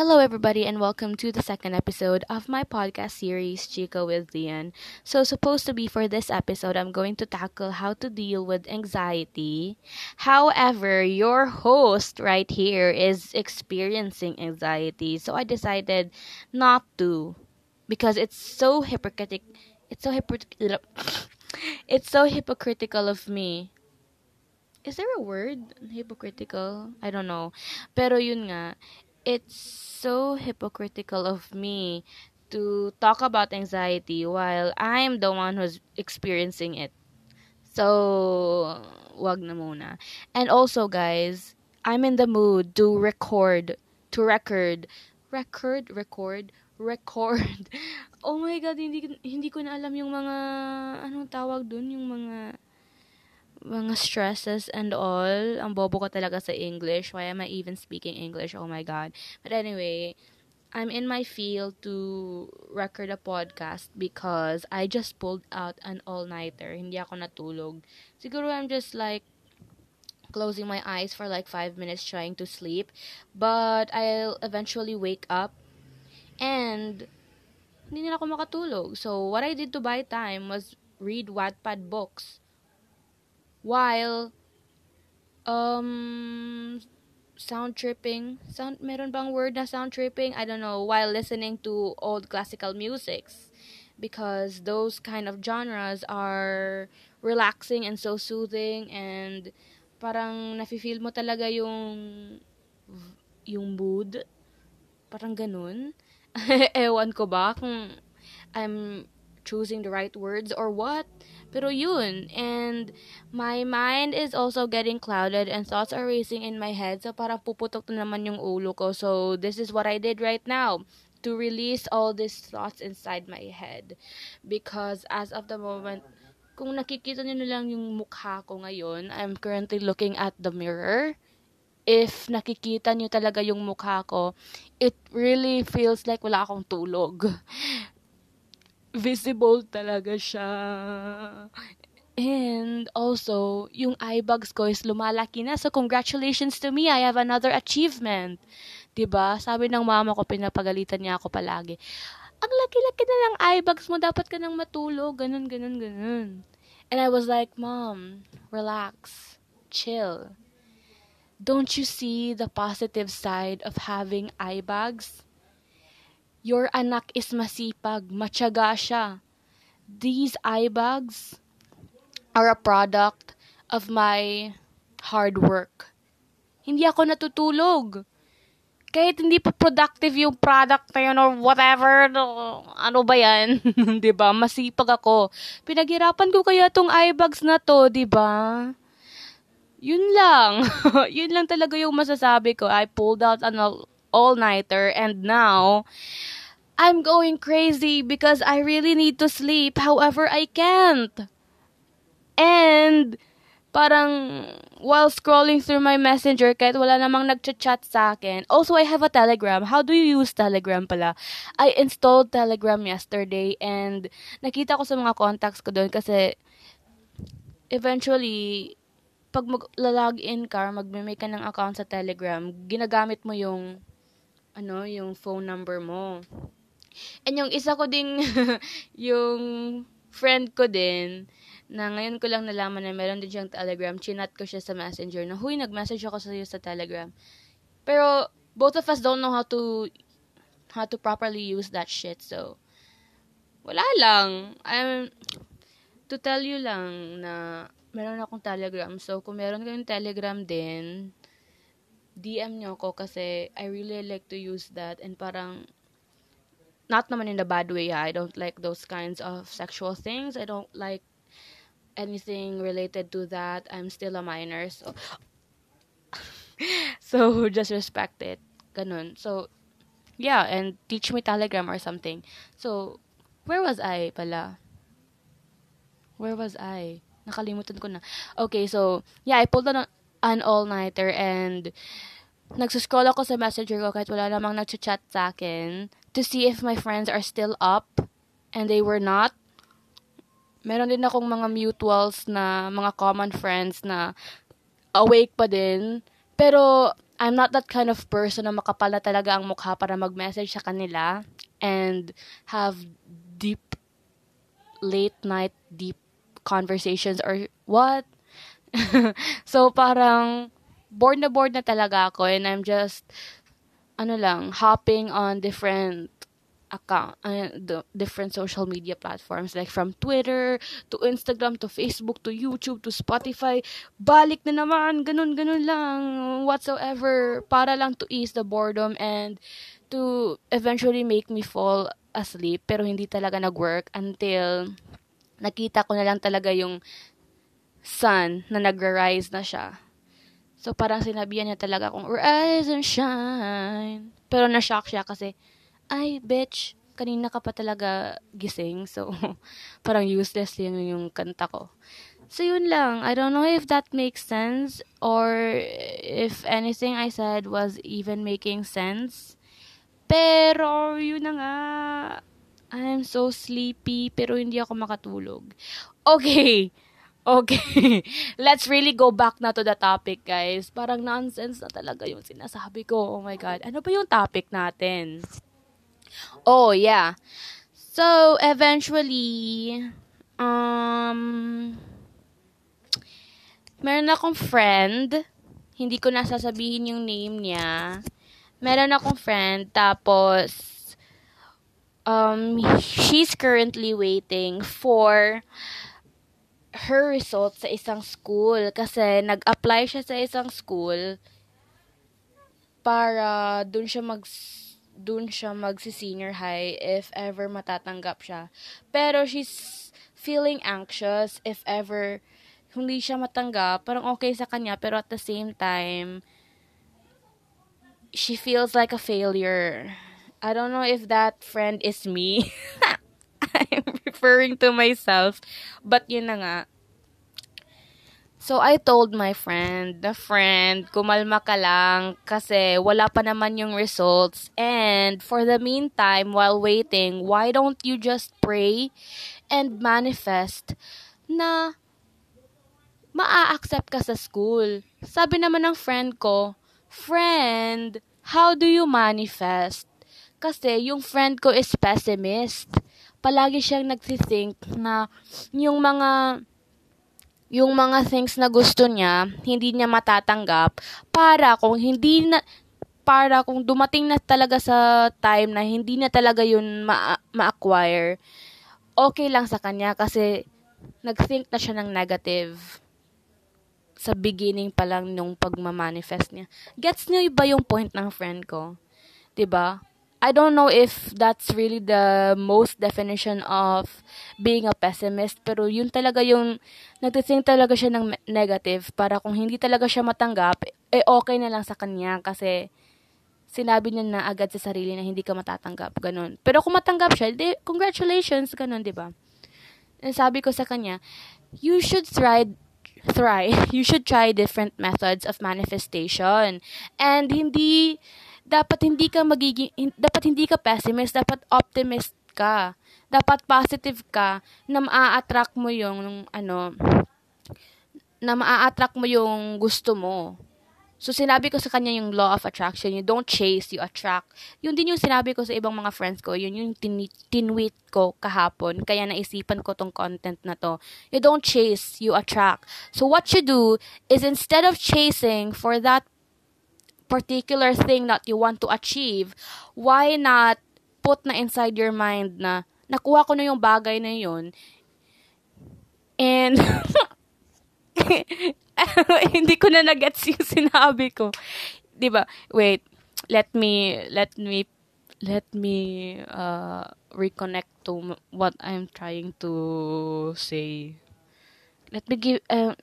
Hello, everybody, and welcome to the second episode of my podcast series, Chico with Lian. So, supposed to be for this episode, I'm going to tackle how to deal with anxiety. However, your host right here is experiencing anxiety, so I decided not to because it's so hypocritical. It's so hypocritical. It's so hypocritical of me is there a word hypocritical i don't know pero yun nga it's so hypocritical of me to talk about anxiety while i'm the one who's experiencing it. So wag na muna. And also guys i'm in the mood to record to record record record record. Oh my god hindi hindi ko na alam yung mga anong tawag dun yung mga mga stresses and all. Ang bobo ko talaga sa English. Why am I even speaking English? Oh my God. But anyway, I'm in my field to record a podcast because I just pulled out an all-nighter. Hindi ako natulog. Siguro I'm just like closing my eyes for like five minutes trying to sleep. But I'll eventually wake up and hindi na ako makatulog. So, what I did to buy time was read Wattpad books while um sound tripping. Sound meron bang word na sound tripping? I don't know. While listening to old classical musics. Because those kind of genres are relaxing and so soothing and parang nafi-feel mo talaga yung yung mood. Parang ganun. Ewan ko ba kung I'm choosing the right words or what Pero yun, and my mind is also getting clouded and thoughts are racing in my head. So para puputok na naman yung ulo ko. So this is what I did right now to release all these thoughts inside my head. Because as of the moment, kung nakikita niyo na lang yung mukha ko ngayon, I'm currently looking at the mirror. If nakikita niyo talaga yung mukha ko, it really feels like wala akong tulog visible talaga siya. And also, yung eye bags ko is lumalaki na. So, congratulations to me. I have another achievement. ba diba? Sabi ng mama ko, pinapagalitan niya ako palagi. Ang laki-laki na lang eye bags mo. Dapat ka nang matulog. Ganun, ganun, ganun. And I was like, Mom, relax. Chill. Don't you see the positive side of having eye bags? Your anak is masipag, matyaga siya. These eye bags are a product of my hard work. Hindi ako natutulog. Kahit hindi pa productive yung product na yun or whatever, no, ano ba yan? ba diba? Masipag ako. Pinaghirapan ko kaya tong eye bags na to, ba diba? Yun lang. yun lang talaga yung masasabi ko. I pulled out an all-nighter and now I'm going crazy because I really need to sleep. However, I can't. And parang while scrolling through my messenger kahit wala namang nagchat-chat sa akin. Also, I have a Telegram. How do you use Telegram pala? I installed Telegram yesterday and nakita ko sa mga contacts ko doon kasi eventually pag mag-log-in ka, magme-make ka ng account sa Telegram, ginagamit mo yung ano, yung phone number mo. And yung isa ko ding, yung friend ko din, na ngayon ko lang nalaman na meron din siyang Telegram, chinat ko siya sa Messenger na, huy, nag-message ako sa iyo sa Telegram. Pero, both of us don't know how to, how to properly use that shit, so, wala lang. I'm, to tell you lang na meron akong Telegram. So, kung meron kayong Telegram din, DM nyo ako kasi I really like to use that and parang not naman in the bad way. I don't like those kinds of sexual things. I don't like anything related to that. I'm still a minor, so so just respect it. Ganun. So yeah, and teach me Telegram or something. So where was I pala? Where was I? Nakalimutan ko na. Okay, so yeah, I pulled on an all-nighter and nagsuscroll ako sa messenger ko kahit wala namang nagchat sa akin to see if my friends are still up and they were not. Meron din akong mga mutuals na mga common friends na awake pa din. Pero I'm not that kind of person na makapal na talaga ang mukha para mag-message sa kanila and have deep late night deep conversations or what so parang bored na bored na talaga ako and I'm just ano lang hopping on different account uh, the different social media platforms like from Twitter to Instagram to Facebook to YouTube to Spotify. Balik na naman ganun ganun lang whatsoever para lang to ease the boredom and to eventually make me fall asleep pero hindi talaga nag-work until nakita ko na lang talaga yung sun na nag-rise na siya. So, parang sinabihan niya talaga akong, rise and shine. Pero na-shock siya kasi, ay, bitch, kanina ka pa talaga gising. So, parang useless yung, yung kanta ko. So, yun lang. I don't know if that makes sense or if anything I said was even making sense. Pero, yun na nga. I'm so sleepy, pero hindi ako makatulog. Okay. Okay. Let's really go back na to the topic, guys. Parang nonsense na talaga yung sinasabi ko. Oh my God. Ano ba yung topic natin? Oh, yeah. So, eventually, um, meron akong friend. Hindi ko na sasabihin yung name niya. Meron akong friend, tapos, um, she's currently waiting for her results sa isang school. Kasi, nag-apply siya sa isang school para dun siya mag dun siya magsi-senior high if ever matatanggap siya. Pero she's feeling anxious if ever hindi siya matanggap. Parang okay sa kanya, pero at the same time, she feels like a failure. I don't know if that friend is me. I'm referring to myself. But yun na nga. So, I told my friend, the friend, kumalma ka lang kasi wala pa naman yung results. And for the meantime, while waiting, why don't you just pray and manifest na maa-accept ka sa school? Sabi naman ng friend ko, Friend, how do you manifest? Kasi yung friend ko is pessimist. Palagi siyang nagsithink na yung mga yung mga things na gusto niya, hindi niya matatanggap para kung hindi na para kung dumating na talaga sa time na hindi na talaga yun ma- ma-acquire, okay lang sa kanya kasi nag-think na siya ng negative sa beginning pa lang nung pagmamanifest niya. Gets niyo ba yung point ng friend ko? 'Di ba? I don't know if that's really the most definition of being a pessimist, pero yun talaga yung nagtithink talaga siya ng negative para kung hindi talaga siya matanggap, eh okay na lang sa kanya kasi sinabi niya na agad sa sarili na hindi ka matatanggap, ganun. Pero kung matanggap siya, di, congratulations, ganun, di ba? Sabi ko sa kanya, you should try try, you should try different methods of manifestation. And hindi dapat hindi ka magiging dapat hindi ka pessimist, dapat optimist ka. Dapat positive ka na maa-attract mo yung ano na maa-attract mo yung gusto mo. So, sinabi ko sa kanya yung law of attraction, you don't chase, you attract. Yun din yung sinabi ko sa ibang mga friends ko, yun yung tin- tinweet ko kahapon, kaya naisipan ko tong content na to. You don't chase, you attract. So, what you do is instead of chasing for that particular thing that you want to achieve, why not put na inside your mind na nakuha ko na yung bagay na yun and hindi ko na nagets yung sinabi ko. 'Di ba? Wait, let me let me let me uh reconnect to what I'm trying to say. Let me give uh,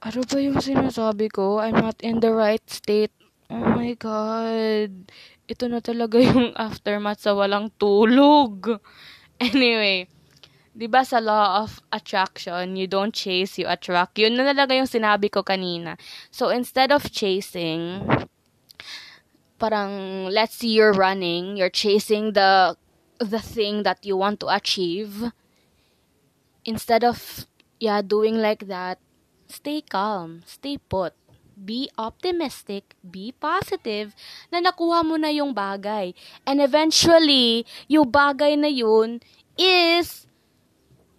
ano ba yung sinasabi ko? I'm not in the right state. Oh my God. Ito na talaga yung aftermath sa walang tulog. Anyway, di ba sa law of attraction, you don't chase, you attract. Yun na talaga yung sinabi ko kanina. So, instead of chasing, parang, let's see you're running, you're chasing the, the thing that you want to achieve. Instead of, yeah, doing like that, stay calm, stay put. be optimistic, be positive, na nakuha mo na yung bagay. And eventually, yung bagay na yun is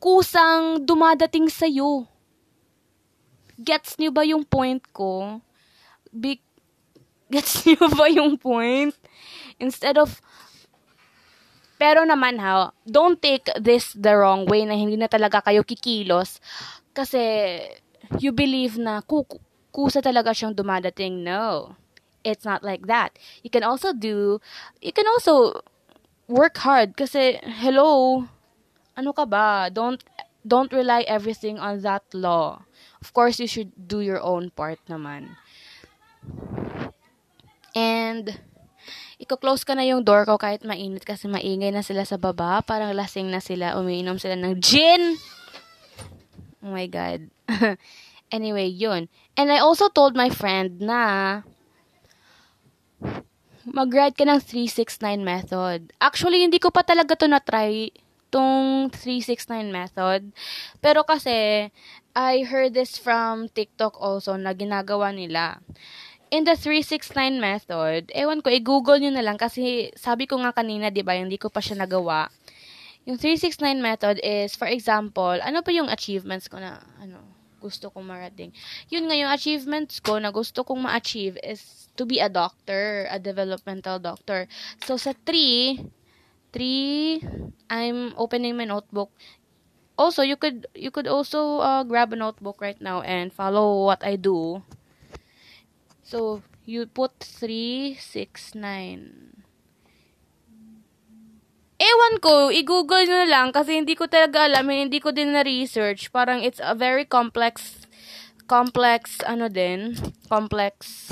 kusang dumadating sa'yo. Gets niyo ba yung point ko? Be- Gets niyo ba yung point? Instead of pero naman ha, don't take this the wrong way na hindi na talaga kayo kikilos kasi you believe na kuku kusa talaga siyang dumadating. No. It's not like that. You can also do, you can also work hard kasi, hello, ano ka ba? Don't, don't rely everything on that law. Of course, you should do your own part naman. And, iko-close ka na yung door ko kahit mainit kasi maingay na sila sa baba. Parang lasing na sila. Umiinom sila ng gin. Oh my God. anyway, yun. And I also told my friend na mag-write ka ng 369 method. Actually, hindi ko pa talaga to na-try tong 369 method. Pero kasi, I heard this from TikTok also na ginagawa nila. In the 369 method, ewan ko, i-google nyo na lang kasi sabi ko nga kanina, di ba, hindi ko pa siya nagawa. Yung 369 method is, for example, ano pa yung achievements ko na, ano, gusto kong marating. Yun nga, yung achievements ko na gusto kong ma-achieve is to be a doctor, a developmental doctor. So, sa 3, 3, I'm opening my notebook. Also, you could, you could also uh, grab a notebook right now and follow what I do. So, you put 3, 6, 9. Ewan ko, i-google na lang kasi hindi ko talaga alam, hindi ko din na-research. Parang it's a very complex, complex, ano din, complex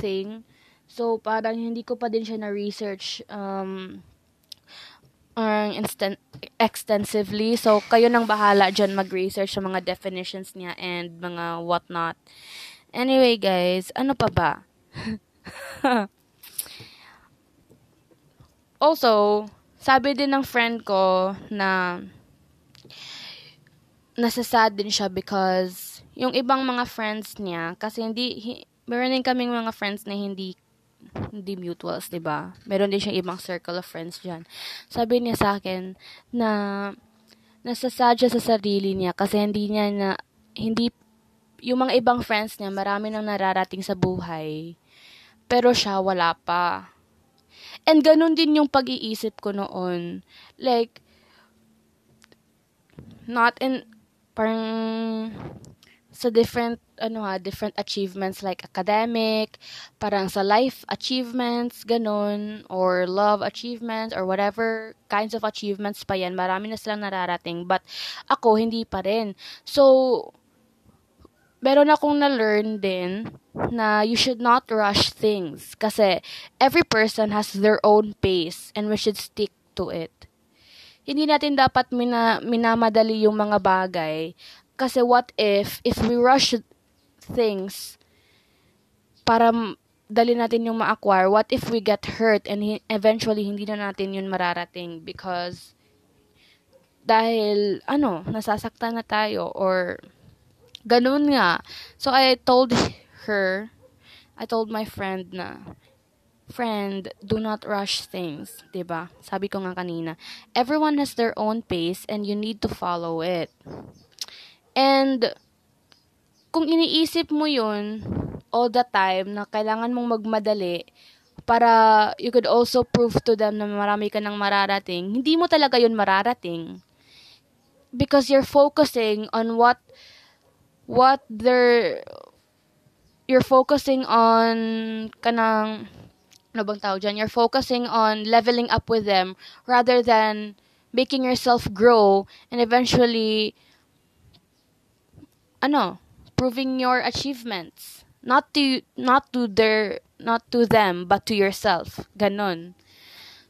thing. So, parang hindi ko pa din siya na-research um, um, instant, extensively. So, kayo nang bahala dyan mag-research sa mga definitions niya and mga whatnot. Anyway, guys, ano pa ba? also, sabi din ng friend ko na nasasad din siya because yung ibang mga friends niya, kasi hindi, hi, meron din kaming mga friends na hindi hindi mutuals, 'di ba? Meron din siyang ibang circle of friends diyan. Sabi niya sa akin na nasasad siya sa sarili niya kasi hindi niya na hindi yung mga ibang friends niya, marami nang nararating sa buhay. Pero siya wala pa. And ganun din yung pag-iisip ko noon. Like, not in, parang, sa different, ano ha, different achievements like academic, parang sa life achievements, ganun, or love achievements, or whatever kinds of achievements pa yan, marami na silang nararating. But, ako, hindi pa rin. So, meron akong na-learn din na you should not rush things kasi every person has their own pace and we should stick to it. Hindi natin dapat mina, minamadali yung mga bagay kasi what if, if we rush things para dali natin yung ma-acquire, what if we get hurt and eventually hindi na natin yun mararating because dahil, ano, nasasaktan na tayo or Ganun nga. So, I told her, I told my friend na, friend, do not rush things, ba? Sabi ko nga kanina, everyone has their own pace and you need to follow it. And kung iniisip mo 'yun all the time na kailangan mong magmadali para you could also prove to them na marami ka nang mararating, hindi mo talaga 'yun mararating. Because you're focusing on what what they're you're focusing on kanang ano bang tawag dyan? You're focusing on leveling up with them rather than making yourself grow and eventually ano, proving your achievements. Not to not to their not to them but to yourself. Ganon.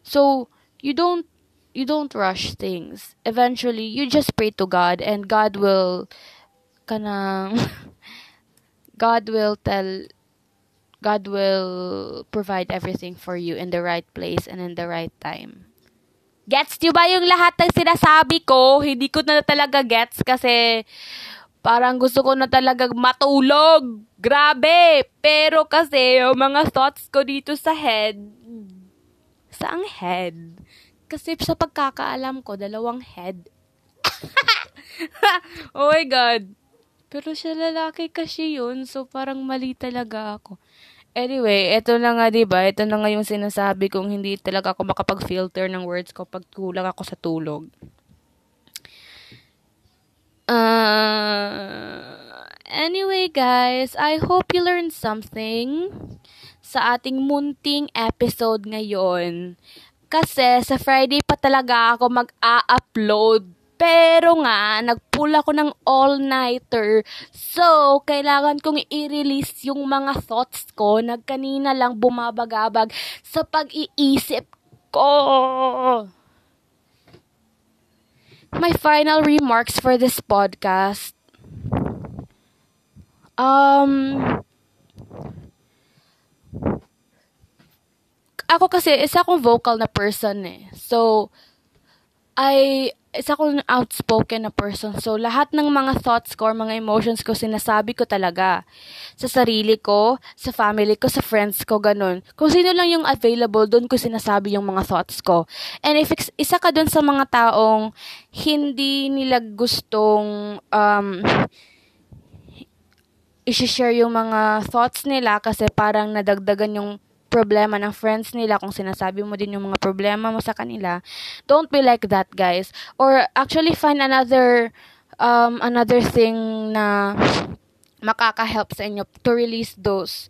So, you don't you don't rush things. Eventually, you just pray to God and God will kanang God will tell God will provide everything for you in the right place and in the right time. Gets niyo ba yung lahat ng sinasabi ko? Hindi ko na talaga gets kasi Parang gusto ko na talagang matulog. Grabe! Pero kasi, yung mga thoughts ko dito sa head, saang head? Kasi sa pagkakaalam ko, dalawang head. oh my God. Pero siya lalaki kasi yun, so parang mali talaga ako. Anyway, ito na nga 'di ba? Ito na nga yung sinasabi kong hindi talaga ako makapag-filter ng words ko pag kulang ako sa tulog. Uh, anyway, guys, I hope you learned something sa ating munting episode ngayon. Kasi sa Friday pa talaga ako mag-a-upload pero nga, nag-pull ako ng all-nighter. So, kailangan kong i-release yung mga thoughts ko na kanina lang bumabagabag sa pag-iisip ko. My final remarks for this podcast. Um, ako kasi, isa akong vocal na person eh. So, I isa akong outspoken na person. So, lahat ng mga thoughts ko or mga emotions ko, sinasabi ko talaga. Sa sarili ko, sa family ko, sa friends ko, ganun. Kung sino lang yung available, doon ko sinasabi yung mga thoughts ko. And if isa ka doon sa mga taong hindi nila gustong um, i-share yung mga thoughts nila kasi parang nadagdagan yung problema ng friends nila, kung sinasabi mo din yung mga problema mo sa kanila, don't be like that, guys. Or actually find another um another thing na makaka-help sa inyo to release those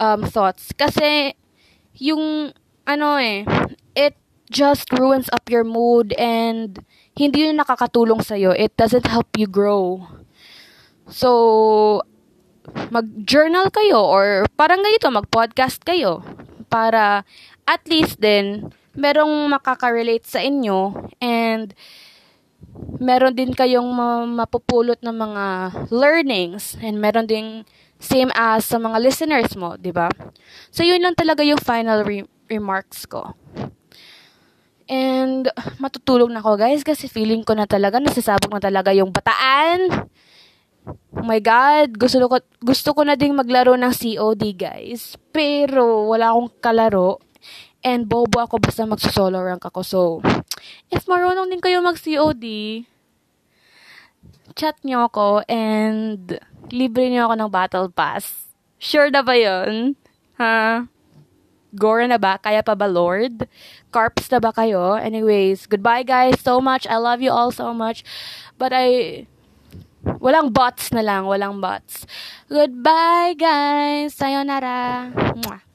um thoughts. Kasi yung ano eh, it just ruins up your mood and hindi yun nakakatulong sa'yo. It doesn't help you grow. So, mag-journal kayo or parang ganito, mag-podcast kayo para at least din merong makaka-relate sa inyo and meron din kayong mapupulot ng mga learnings and meron ding same as sa mga listeners mo, 'di ba? So yun lang talaga yung final re- remarks ko. And matutulog na ako guys kasi feeling ko na talaga nasasabog na talaga yung bataan. Oh my God, gusto ko, gusto ko na ding maglaro ng COD, guys. Pero, wala akong kalaro. And bobo ako basta magsusolo rank ako. So, if marunong din kayo mag-COD, chat nyo ako and libre nyo ako ng battle pass. Sure na ba yun? Ha? Gora na ba? Kaya pa ba, Lord? Carps na ba kayo? Anyways, goodbye guys so much. I love you all so much. But I Walang bots na lang, walang bots. Goodbye, guys. Sayonara. Mwah.